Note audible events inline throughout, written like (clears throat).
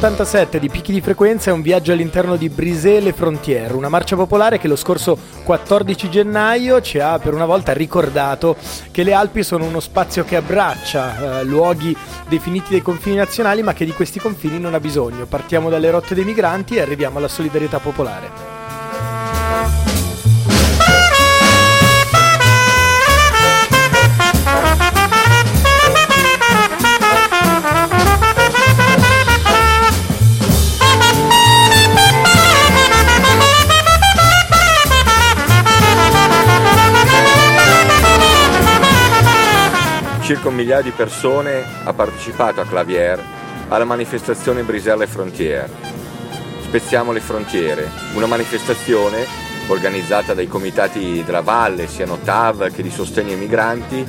87 di Picchi di Frequenza è un viaggio all'interno di Brisé Le Frontiere, una marcia popolare che lo scorso 14 gennaio ci ha per una volta ricordato che le Alpi sono uno spazio che abbraccia eh, luoghi definiti dei confini nazionali ma che di questi confini non ha bisogno. Partiamo dalle rotte dei migranti e arriviamo alla solidarietà popolare. Circa un migliaio di persone ha partecipato a Clavier alla manifestazione Briselle Frontiere. Spezziamo le frontiere, una manifestazione organizzata dai comitati della Valle, sia TAV che di sostegno ai migranti,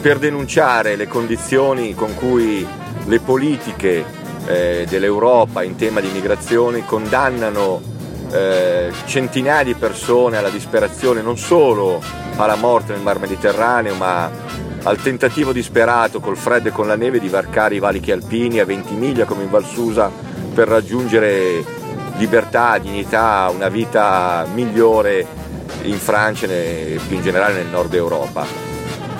per denunciare le condizioni con cui le politiche eh, dell'Europa in tema di migrazione condannano eh, centinaia di persone alla disperazione, non solo alla morte nel Mar Mediterraneo, ma al tentativo disperato col freddo e con la neve di varcare i valichi alpini a 20 miglia come in Val Susa per raggiungere libertà, dignità, una vita migliore in Francia e più in generale nel nord Europa.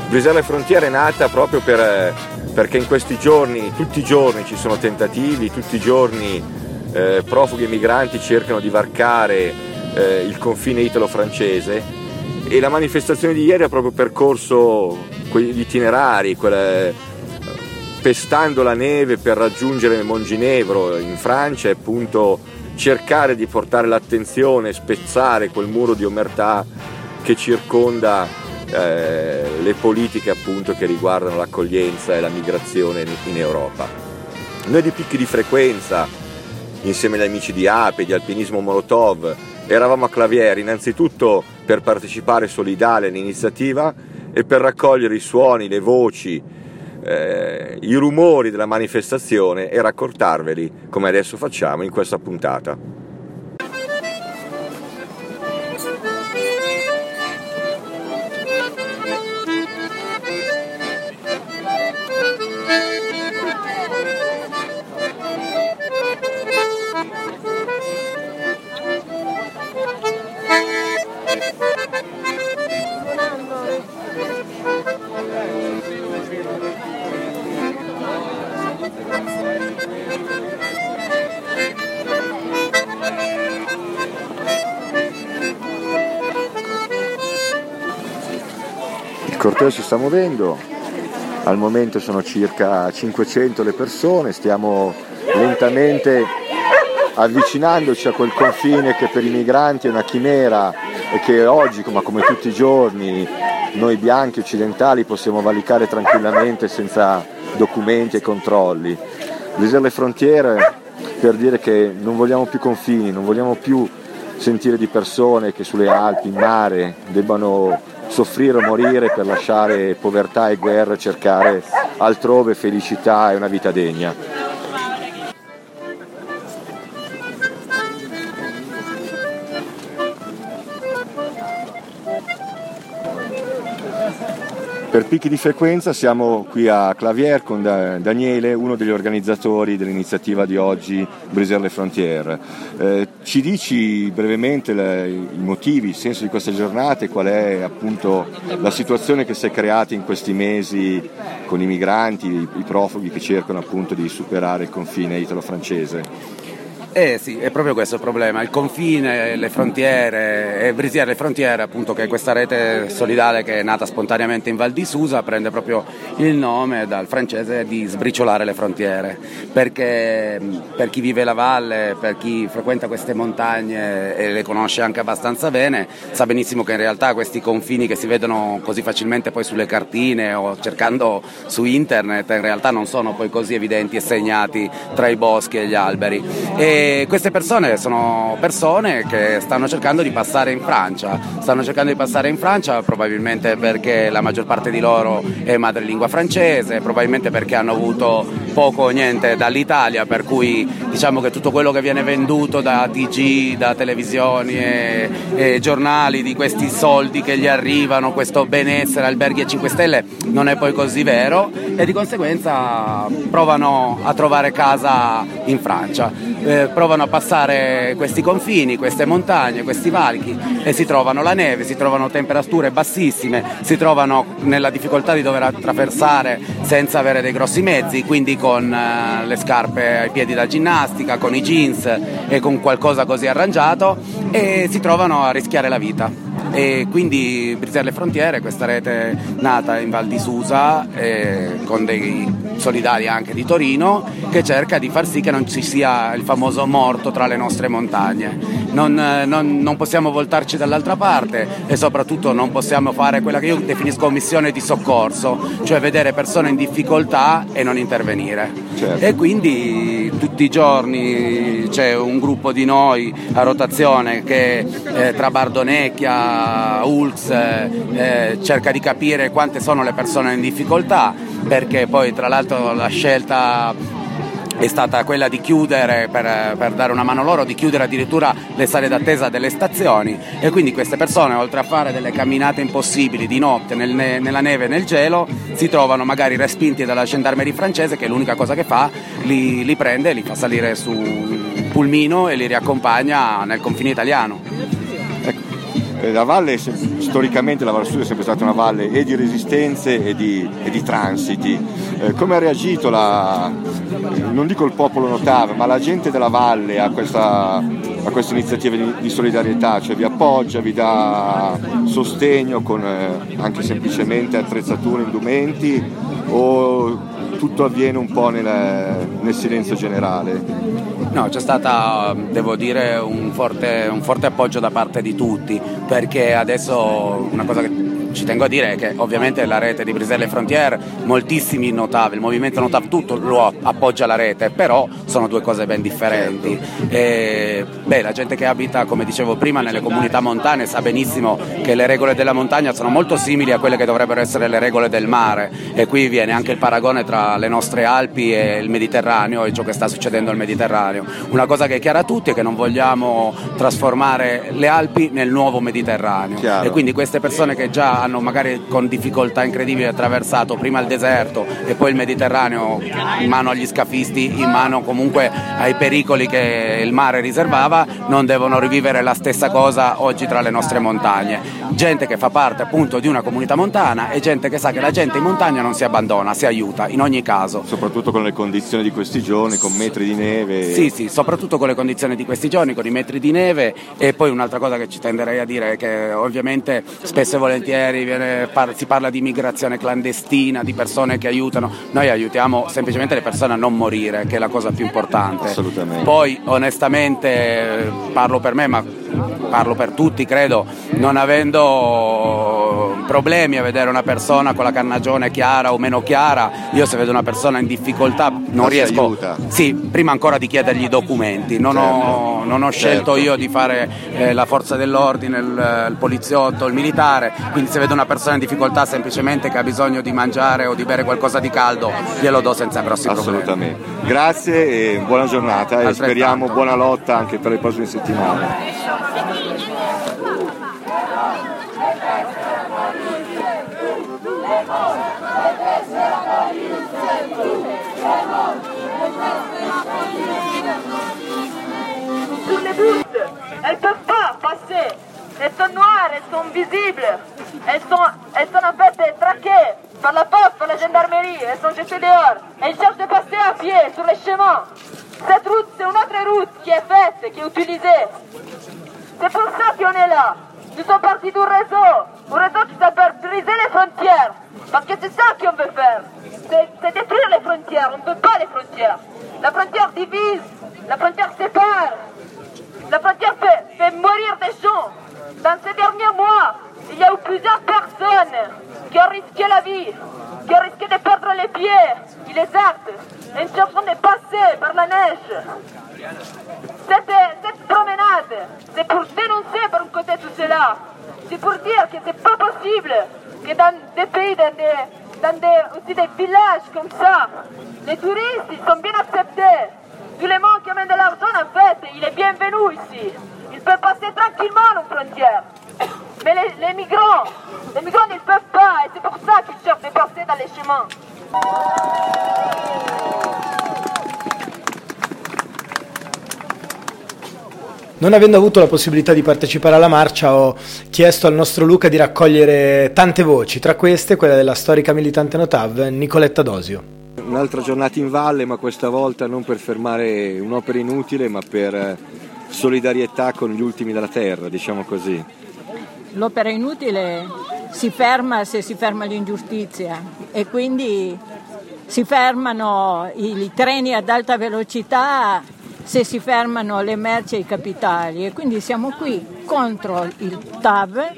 Briselle Frontiere è nata proprio per, perché in questi giorni, tutti i giorni ci sono tentativi, tutti i giorni eh, profughi e migranti cercano di varcare eh, il confine italo-francese e la manifestazione di ieri ha proprio percorso quegli itinerari, quelle, pestando la neve per raggiungere Monginevro in Francia e appunto cercare di portare l'attenzione, spezzare quel muro di omertà che circonda eh, le politiche appunto che riguardano l'accoglienza e la migrazione in Europa. Noi di picchi di frequenza, insieme agli amici di Ape, di Alpinismo Molotov, eravamo a Claviere innanzitutto per partecipare solidale all'iniziativa e per raccogliere i suoni, le voci, eh, i rumori della manifestazione e raccontarveli come adesso facciamo in questa puntata. Corteo si sta muovendo, al momento sono circa 500 le persone, stiamo lentamente avvicinandoci a quel confine che per i migranti è una chimera e che oggi, ma come tutti i giorni, noi bianchi occidentali possiamo valicare tranquillamente senza documenti e controlli. Lisere le frontiere per dire che non vogliamo più confini, non vogliamo più sentire di persone che sulle Alpi, in mare, debbano soffrire o morire per lasciare povertà e guerra e cercare altrove felicità e una vita degna. Per picchi di frequenza siamo qui a Clavier con Daniele, uno degli organizzatori dell'iniziativa di oggi Brisere le Frontiere. Eh, ci dici brevemente le, i motivi, il senso di queste giornate, qual è appunto la situazione che si è creata in questi mesi con i migranti, i, i profughi che cercano appunto di superare il confine italo-francese? Eh sì, è proprio questo il problema, il confine, le frontiere, e Brisiere le frontiere appunto che è questa rete solidale che è nata spontaneamente in Val di Susa prende proprio il nome dal francese di sbriciolare le frontiere, perché per chi vive la valle, per chi frequenta queste montagne e le conosce anche abbastanza bene, sa benissimo che in realtà questi confini che si vedono così facilmente poi sulle cartine o cercando su internet in realtà non sono poi così evidenti e segnati tra i boschi e gli alberi. E Queste persone sono persone che stanno cercando di passare in Francia, stanno cercando di passare in Francia probabilmente perché la maggior parte di loro è madrelingua francese, probabilmente perché hanno avuto poco o niente dall'Italia, per cui diciamo che tutto quello che viene venduto da TG, da televisioni e, e giornali di questi soldi che gli arrivano, questo benessere, alberghi e 5 Stelle, non è poi così vero e di conseguenza provano a trovare casa in Francia, eh, provano a passare questi confini, queste montagne, questi valchi e si trovano la neve, si trovano temperature bassissime, si trovano nella difficoltà di dover attraversare senza avere dei grossi mezzi, quindi con eh, le scarpe ai piedi da ginnastica, con i jeans e con qualcosa così arrangiato e si trovano a rischiare la vita e quindi Briselle Frontiere, questa rete nata in Val di Susa eh, con dei solidari anche di Torino che cerca di far sì che non ci sia il famoso morto tra le nostre montagne. Non, non, non possiamo voltarci dall'altra parte e soprattutto non possiamo fare quella che io definisco missione di soccorso, cioè vedere persone in difficoltà e non intervenire. Certo. E quindi tutti i giorni c'è un gruppo di noi a rotazione che eh, tra Bardonecchia, Ulx eh, cerca di capire quante sono le persone in difficoltà perché poi tra l'altro la scelta è stata quella di chiudere, per, per, dare una mano loro, di chiudere addirittura le sale d'attesa delle stazioni e quindi queste persone, oltre a fare delle camminate impossibili di notte nel, nella neve e nel gelo, si trovano magari respinti dalla gendarmerie francese che l'unica cosa che fa, li, li prende, li fa salire su un pulmino e li riaccompagna nel confine italiano. Eh, la valle, storicamente la Val Sud è sempre stata una valle e di resistenze e di, e di transiti. Eh, come ha reagito la, non dico il popolo notave, ma la gente della valle a questa, a questa iniziativa di, di, solidarietà? Cioè vi appoggia, vi dà sostegno con eh, anche semplicemente attrezzature, indumenti o tutto avviene un po' nel, nel silenzio generale? No, c'è stato, devo dire, un forte, un forte appoggio da parte di tutti, perché adesso una cosa che ci tengo a dire che ovviamente la rete di Briselle Frontier, moltissimi Notav, il movimento Notav tutto lo appoggia la rete, però sono due cose ben differenti. E, beh, la gente che abita, come dicevo prima, nelle comunità montane sa benissimo che le regole della montagna sono molto simili a quelle che dovrebbero essere le regole del mare e qui viene anche il paragone tra le nostre Alpi e il Mediterraneo e ciò che sta succedendo al Mediterraneo. Una cosa che è chiara a tutti è che non vogliamo trasformare le Alpi nel nuovo Mediterraneo Chiaro. e quindi queste persone che già hanno magari con difficoltà incredibili attraversato prima il deserto e poi il Mediterraneo in mano agli scafisti, in mano comunque ai pericoli che il mare riservava, non devono rivivere la stessa cosa oggi tra le nostre montagne. Gente che fa parte appunto di una comunità montana e gente che sa che la gente in montagna non si abbandona, si aiuta in ogni caso. Soprattutto con le condizioni di questi giorni, con metri di neve. Sì, sì, soprattutto con le condizioni di questi giorni, con i metri di neve e poi un'altra cosa che ci tenderei a dire è che ovviamente spesso e volentieri ieri viene, par- si parla di migrazione clandestina, di persone che aiutano, noi aiutiamo semplicemente le persone a non morire, che è la cosa più importante. Assolutamente. Poi onestamente parlo per me, ma parlo per tutti credo, non avendo problemi a vedere una persona con la carnagione chiara o meno chiara, io se vedo una persona in difficoltà non ma riesco... Aiuta. Sì, prima ancora di chiedergli i documenti, non, certo. ho, non ho, scelto certo. io di fare eh, la forza dell'ordine, il, il, poliziotto, il militare, quindi se vedo una persona in difficoltà semplicemente che ha bisogno di mangiare o di bere qualcosa di caldo, glielo do senza grossi Assolutamente. problemi. Assolutamente. Grazie e buona giornata e speriamo buona lotta anche per le prossime settimane. Les elles peuvent pas passer. Elles sont noires, elles sont visibles. Elles sont, elles sont en fait traquées par la poste, par la gendarmerie. Elles sont jetées dehors. Elles cherchent de passer à pied sur les chemins. Cette route, c'est une autre route qui est faite, qui est utilisée. C'est pour ça qu'on est là. Nous sommes partis du réseau, un réseau qui s'appelle Briser les frontières. Parce que c'est ça qu'on veut faire. C'est détruire les frontières. On ne veut pas les frontières. La frontière divise, la frontière sépare. La frontière fait, fait mourir des gens. Dans ces derniers mois, y a eu plusieurs personnes qui ont risqué la vie, qui ont risqué de perdre les pieds et les actes, en cherchant de passer par la neige. pour dénoncer par un côté tout cela. C'est pour dire que c'est pas possible que dans des pays, dans des, dans des, aussi des villages comme ça, les touristes ils sont bien acceptés. Tout le monde qui amène de l'argent, en fait, il est bienvenu ici. Il peut passer tranquillement aux frontières. Mais les, les migrants, les migrants ne peuvent pas, et c'est pour ça qu'ils cherchent de passer dans les chemins. Non avendo avuto la possibilità di partecipare alla marcia, ho chiesto al nostro Luca di raccogliere tante voci, tra queste quella della storica militante Notav Nicoletta Dosio. Un'altra giornata in valle, ma questa volta non per fermare un'opera inutile, ma per solidarietà con gli ultimi della terra, diciamo così. L'opera inutile si ferma se si ferma l'ingiustizia e quindi si fermano i treni ad alta velocità se si fermano le merci e i capitali e quindi siamo qui contro il TAV,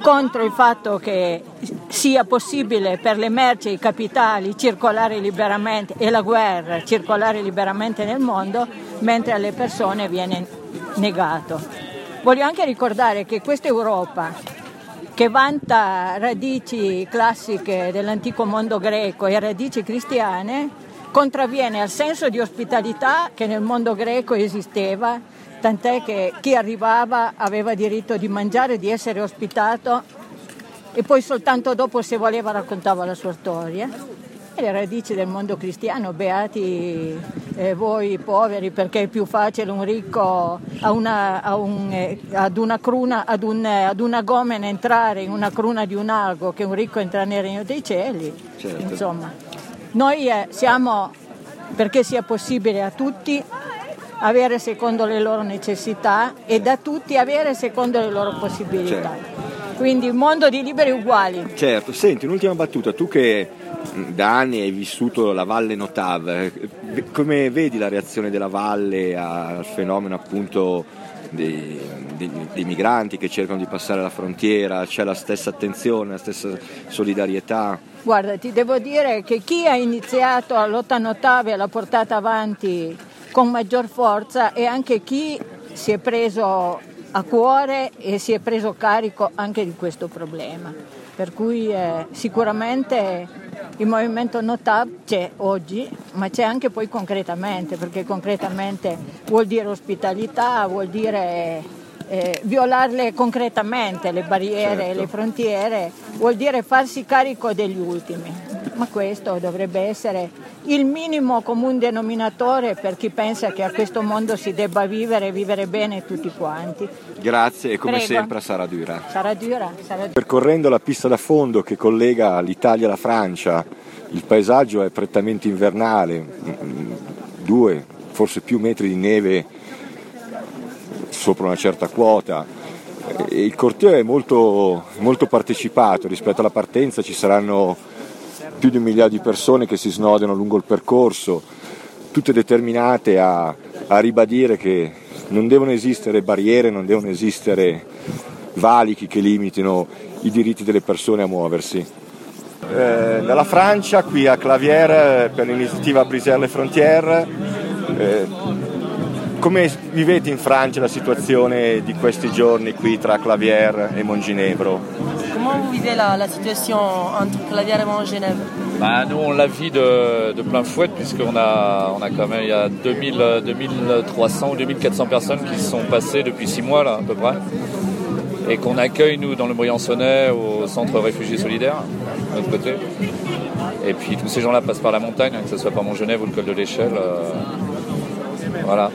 contro il fatto che sia possibile per le merci e i capitali circolare liberamente e la guerra circolare liberamente nel mondo, mentre alle persone viene negato. Voglio anche ricordare che questa Europa, che vanta radici classiche dell'antico mondo greco e radici cristiane, contravviene al senso di ospitalità che nel mondo greco esisteva, tant'è che chi arrivava aveva diritto di mangiare, di essere ospitato e poi soltanto dopo se voleva raccontava la sua storia. E le radici del mondo cristiano, beati eh, voi poveri perché è più facile un ricco a una, a un, eh, ad, una cruna, ad, un, ad una gomena entrare in una cruna di un ago che un ricco entrare nel regno dei cieli. Certo. Insomma. Noi eh, siamo perché sia possibile a tutti avere secondo le loro necessità e da tutti avere secondo le loro possibilità. Certo. Quindi un mondo di liberi uguali. Certo, senti, un'ultima battuta, tu che da anni hai vissuto la Valle Notav, come vedi la reazione della Valle al fenomeno appunto dei, dei, dei, migranti che cercano di passare la frontiera, c'è la stessa attenzione, la stessa solidarietà? Guarda, ti devo dire che chi ha iniziato la lotta notave l'ha portata avanti con maggior forza e anche chi si è preso a cuore e si è preso carico anche di questo problema. Per cui eh, sicuramente il movimento Notab c'è oggi, ma c'è anche poi concretamente, perché concretamente vuol dire ospitalità, vuol dire eh, violarle concretamente le barriere e certo. le frontiere vuol dire farsi carico degli ultimi, ma questo dovrebbe essere il minimo comune denominatore per chi pensa che a questo mondo si debba vivere e vivere bene tutti quanti. Grazie e come Prego. sempre sarà dura. Sarà dura, sarà dura. Percorrendo la pista da fondo che collega l'Italia alla Francia, il paesaggio è prettamente invernale, due, forse più metri di neve sopra una certa quota. Il corteo è molto, molto partecipato, rispetto alla partenza ci saranno più di un migliaio di persone che si snodano lungo il percorso, tutte determinate a, a ribadire che non devono esistere barriere, non devono esistere valichi che limitino i diritti delle persone a muoversi. Eh, dalla Francia, qui a Clavière per l'iniziativa Briselle Frontières, eh, come vivete in Francia la situation di questi giorni qui tra Clavière et Monginevro vous vivez la, situation entre Clavière et Montgenèvre bah, Nous, on la vit de, plein fouet, puisqu'on a, on a quand même il y a 2000, 2300 ou 2400 personnes qui se sont passées depuis 6 mois, là, à peu près, et qu'on accueille, nous, dans le Briançonnais, au centre réfugiés solidaires, de notre côté. Et puis tous ces gens-là passent par la montagne, que ce soit par Montgenèvre ou le col de l'Échelle. Euh, voilà,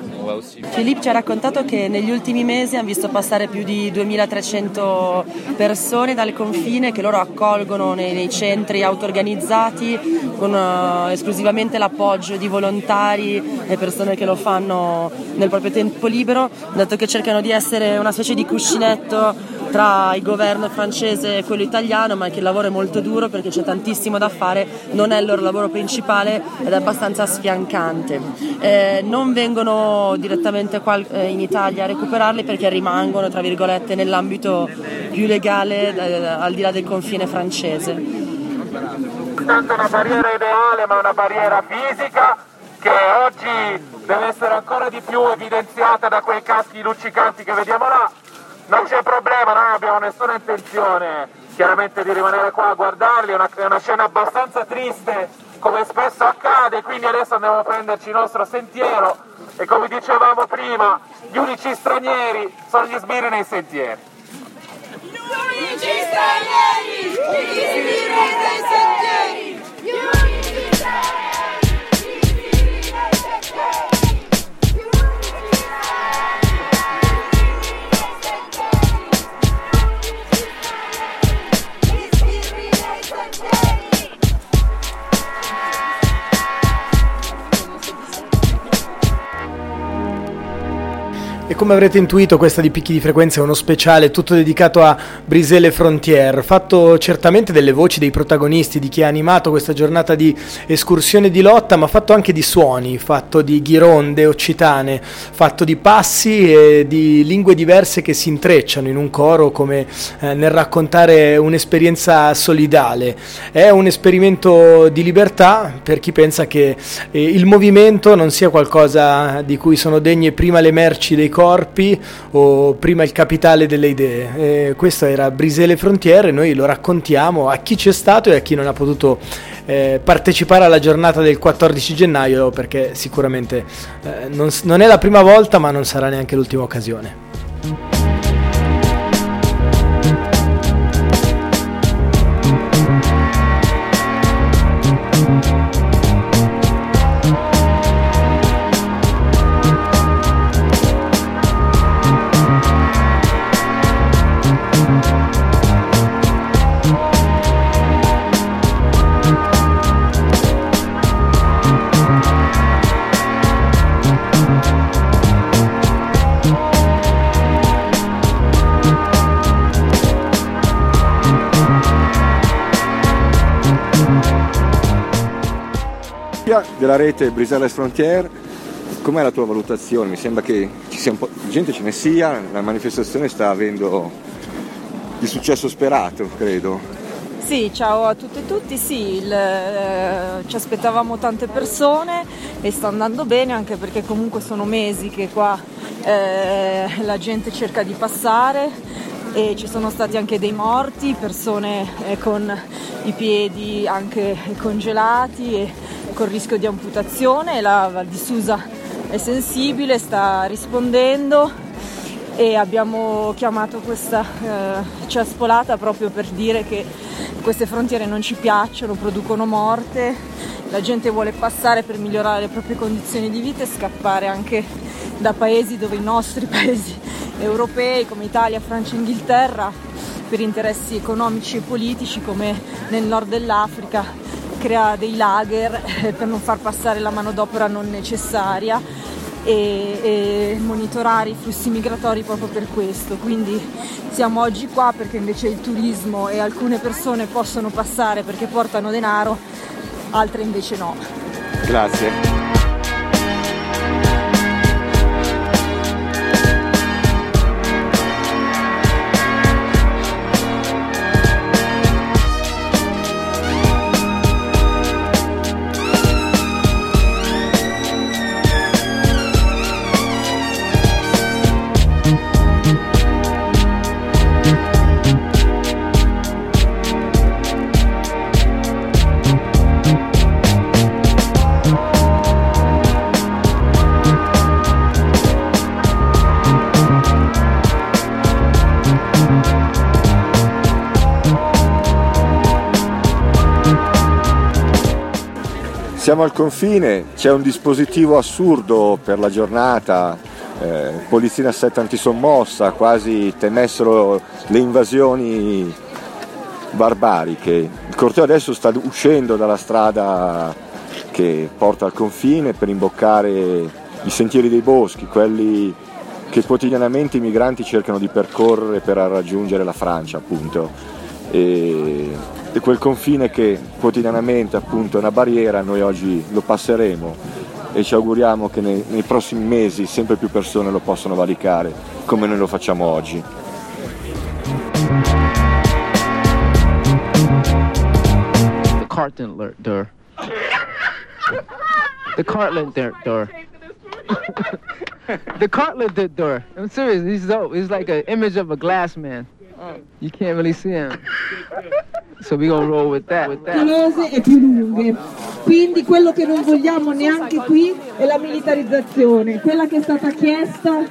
Filippo ci ha raccontato che negli ultimi mesi hanno visto passare più di 2300 persone dal confine che loro accolgono nei, nei centri auto-organizzati con uh, esclusivamente l'appoggio di volontari e persone che lo fanno nel proprio tempo libero, dato che cercano di essere una specie di cuscinetto tra il governo francese e quello italiano, ma che il lavoro è molto duro perché c'è tantissimo da fare, non è il loro lavoro principale ed è abbastanza sfiancante. Eh, non vengono direttamente qua eh, in Italia a recuperarli perché rimangono, tra virgolette, nell'ambito più legale eh, al di là del confine francese. Tanto una barriera ideale, ma una barriera fisica che oggi deve essere ancora di più evidenziata da quei caschi luccicanti che vediamo là. Non c'è problema, non abbiamo nessuna intenzione chiaramente di rimanere qua a guardarli, è una, è una scena abbastanza triste come spesso accade, quindi adesso andiamo a prenderci il nostro sentiero. E come dicevamo prima, gli unici stranieri sono gli sbirri nei sentieri. Gli unici stranieri, gli sbirri nei sentieri, come avrete intuito questa di Picchi di Frequenza è uno speciale tutto dedicato a Brisele Frontier, fatto certamente delle voci dei protagonisti, di chi ha animato questa giornata di escursione di lotta, ma fatto anche di suoni, fatto di ghironde occitane, fatto di passi e di lingue diverse che si intrecciano in un coro come eh, nel raccontare un'esperienza solidale. È un esperimento di libertà per chi pensa che eh, il movimento non sia qualcosa di cui sono degne prima le merci dei corpi, corpi o prima il capitale delle idee. E questo era Brisele Frontiere, noi lo raccontiamo a chi c'è stato e a chi non ha potuto eh, partecipare alla giornata del 14 gennaio perché sicuramente eh, non, non è la prima volta ma non sarà neanche l'ultima occasione. Della rete Briselles Frontier, com'è la tua valutazione? Mi sembra che ci sia un po' di gente ce ne sia, la manifestazione sta avendo il successo sperato, credo. Sì, ciao a tutte e tutti, sì, il, eh, ci aspettavamo tante persone e sta andando bene anche perché comunque sono mesi che qua eh, la gente cerca di passare e ci sono stati anche dei morti, persone eh, con i piedi anche congelati e con rischio di amputazione, la Val di Susa è sensibile, sta rispondendo e abbiamo chiamato questa eh, ciaspolata proprio per dire che queste frontiere non ci piacciono, producono morte, la gente vuole passare per migliorare le proprie condizioni di vita e scappare anche da paesi dove i nostri (laughs) paesi europei come Italia, Francia e Inghilterra per interessi economici e politici come nel nord dell'Africa crea dei lager eh, per non far passare la manodopera non necessaria e, e, monitorare i flussi migratori proprio per questo. Quindi siamo oggi qua perché invece il turismo e alcune persone possono passare perché portano denaro, altre invece no. Grazie. Siamo al confine, c'è un dispositivo assurdo per la giornata, eh, polizia assetto antisommossa, quasi temessero le invasioni barbariche. Il corteo adesso sta uscendo dalla strada che porta al confine per imboccare i sentieri dei boschi, quelli che quotidianamente i migranti cercano di percorrere per raggiungere la Francia, appunto. E di quel confine che quotidianamente appunto è una barriera, noi oggi lo passeremo e ci auguriamo che nei, nei prossimi mesi sempre più persone lo possano valicare come noi lo facciamo oggi. The carton alert, the Cartland door. door. the Cartland door. I'm serious. He's so, he's like an image of a glass man. You can't really see him. So we gonna roll with that. With e più lunghe. Quindi quello che non vogliamo neanche qui è la militarizzazione, quella che è stata chiesta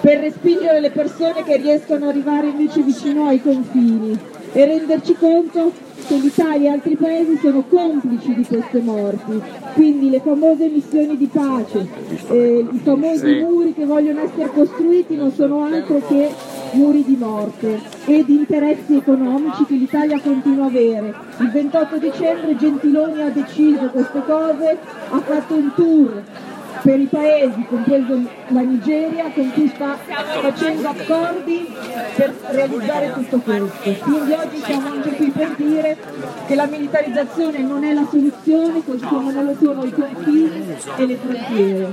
per respingere le persone che riescono ad arrivare invece vicino ai confini e renderci conto che l'Italia e altri paesi sono complici di queste morti. Quindi le famose missioni di pace, eh, i famosi Sì. muri che vogliono essere costruiti non sono altro che muri di morte e di interessi economici che l'Italia continua a avere. Il 28 dicembre Gentiloni ha deciso queste cose, ha fatto un tour per i paesi, compreso la Nigeria, con cui sta facendo accordi per realizzare tutto questo. Quindi oggi siamo anche qui per dire che la militarizzazione non è la soluzione, così come non lo sono i confini e le frontiere.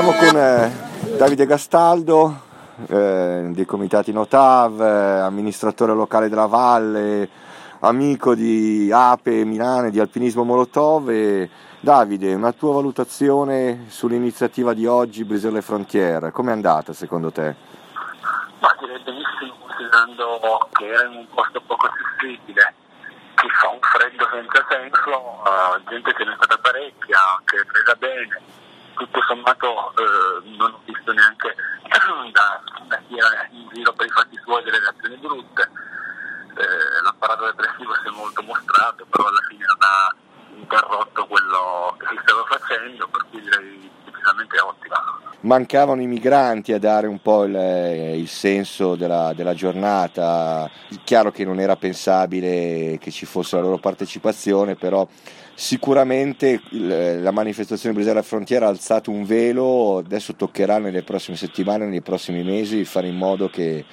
Siamo con eh, Davide Gastaldo, eh, dei comitati Notav, eh, amministratore locale della Valle, amico di Ape Milano, di Alpinismo Molotov. E, Davide, una tua valutazione sull'iniziativa di oggi Briselle Frontiere, com'è andata secondo te? Ma direi benissimo considerando che era in un posto poco accessibile, che fa un freddo senza senso, eh, gente ce n'è stata parecchia, che è presa bene, tutto sommato eh, non ho visto neanche (clears throat) da, da chi era in giro per i fatti suoi delle reazioni brutte, Eh, l'apparato depressivo si è molto mostrato, però alla fine non ha interrotto quello che si stava facendo, per cui direi decisamente ottima. Mancavano i migranti a dare un po' il, il senso della, della giornata, chiaro che non era pensabile che ci fosse la loro partecipazione, però sicuramente il- la manifestazione Brisella alla Frontiera ha alzato un velo, adesso toccherà nelle prossime settimane, nei prossimi mesi fare in modo che,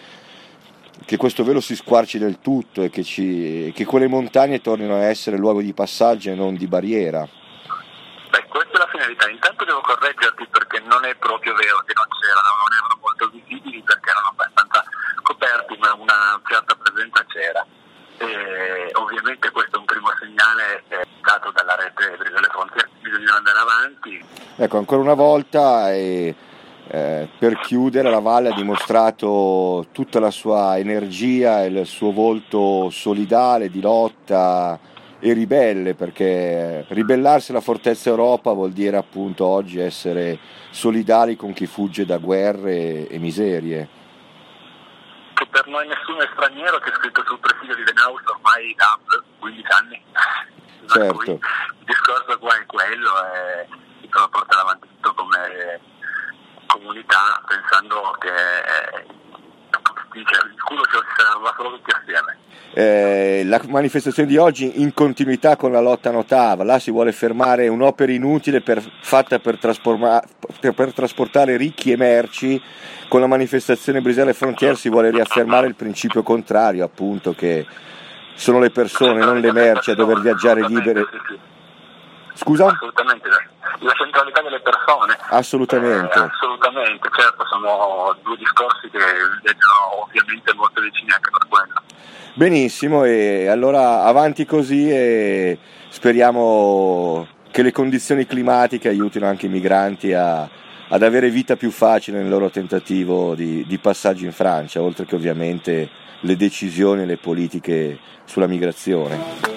che questo velo si squarci del tutto e che, ci- che quelle montagne tornino a essere luogo di passaggio e non di barriera. Beh, questa è la finalità. Intanto devo correggerti perché non è proprio vero che non c'erano, non erano molto visibili perché erano abbastanza coperti, ma una certa presenza c'era. E ovviamente questo è un primo segnale eh, dato dalla rete delle frontiere, bisogna andare avanti. Ecco, ancora una volta e, eh, per chiudere la Valle ha dimostrato tutta la sua energia e il suo volto solidale di lotta e ribelle, perché ribellarsi alla Fortezza Europa vuol dire appunto oggi essere solidali con chi fugge da guerre e miserie. Per noi nessuno è straniero, che è scritto sul presidio di Denaus ormai da 15 anni. (laughs) Certo. Il discorso qua è quello e si trova a portare avanti tutto come comunità pensando che il culo ce lo si serva solo tutti assieme. Eh, la manifestazione di oggi in continuità con la lotta notava, là si vuole fermare un'opera inutile per- fatta per, per- per trasportare ricchi e merci, con la manifestazione Briselle Frontiere si vuole riaffermare il principio contrario, appunto che sono le persone, non le merci a dover viaggiare libere. Scusa? Assolutamente, la centralità delle persone. Assolutamente. Eh, assolutamente, certo, sono due discorsi che leggono ovviamente molto vicini anche per quello. Benissimo, e allora avanti così e speriamo che le condizioni climatiche aiutino anche i migranti a- ad avere vita più facile nel loro tentativo di, di passaggio in Francia, oltre che ovviamente le decisioni e le politiche sulla migrazione.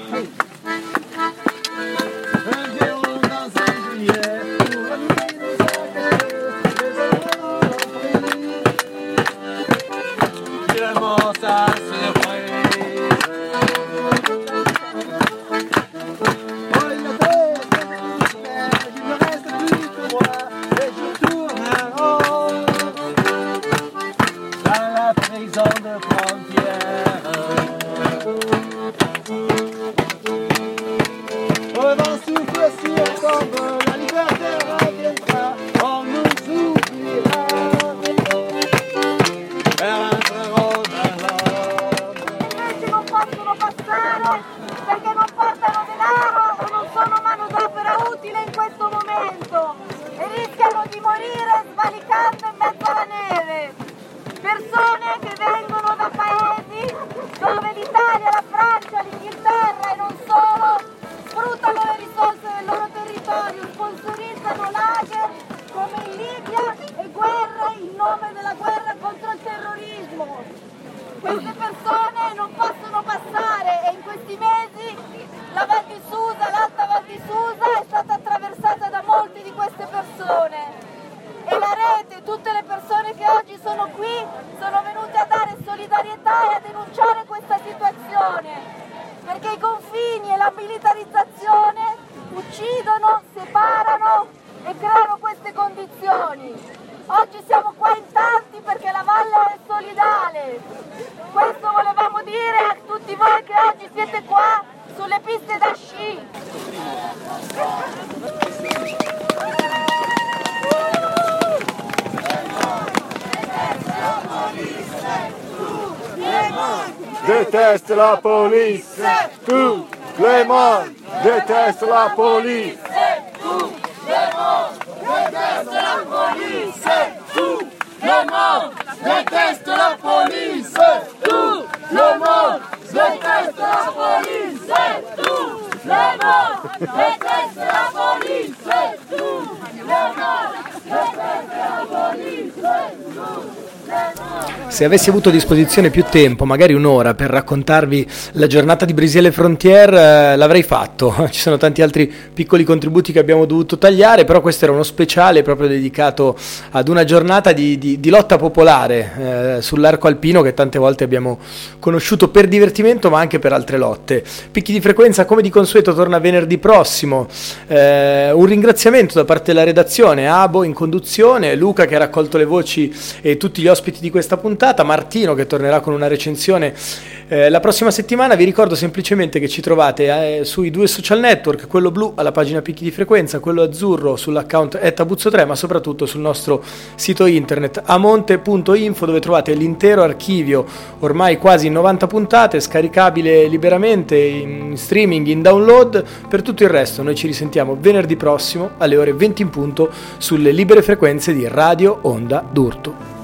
La militarizzazione uccidono, separano e creano queste condizioni. Oggi siamo qua in tanti perché la valle è solidale. Questo volevamo dire a tutti voi che oggi siete qua sulle piste da sci. Déteste la police, tout le monde déteste la police. Déteste la police, tout. Le monde déteste la police, tout. Le monde déteste la police, tout. Le monde déteste la police, tout. Le monde déteste la police, tout Se avessi avuto a disposizione più tempo, magari un'ora, per raccontarvi la giornata di Brisiele Frontier, eh, l'avrei fatto. (laughs) Ci sono tanti altri piccoli contributi che abbiamo dovuto tagliare, però questo era uno speciale proprio dedicato ad una giornata di, di- di lotta popolare eh, sull'arco alpino che tante volte abbiamo conosciuto per divertimento, ma anche per altre lotte. Picchi di frequenza, come di consueto, torna venerdì prossimo. Eh, un ringraziamento da parte della redazione, Abo in conduzione, Luca che ha raccolto le voci e tutti gli ospiti di questa puntata, Martino che tornerà con una recensione eh, la prossima settimana. Vi ricordo semplicemente che ci trovate eh, sui due social network, quello blu alla pagina Picchi di Frequenza, quello azzurro sull'account Tabuzzo3, ma soprattutto sul nostro sito internet amonte.info dove trovate l'intero archivio, ormai quasi 90 puntate, scaricabile liberamente in streaming, in download. Per tutto il resto noi ci risentiamo venerdì prossimo alle ore 20 in punto sulle libere frequenze di Radio Onda d'Urto.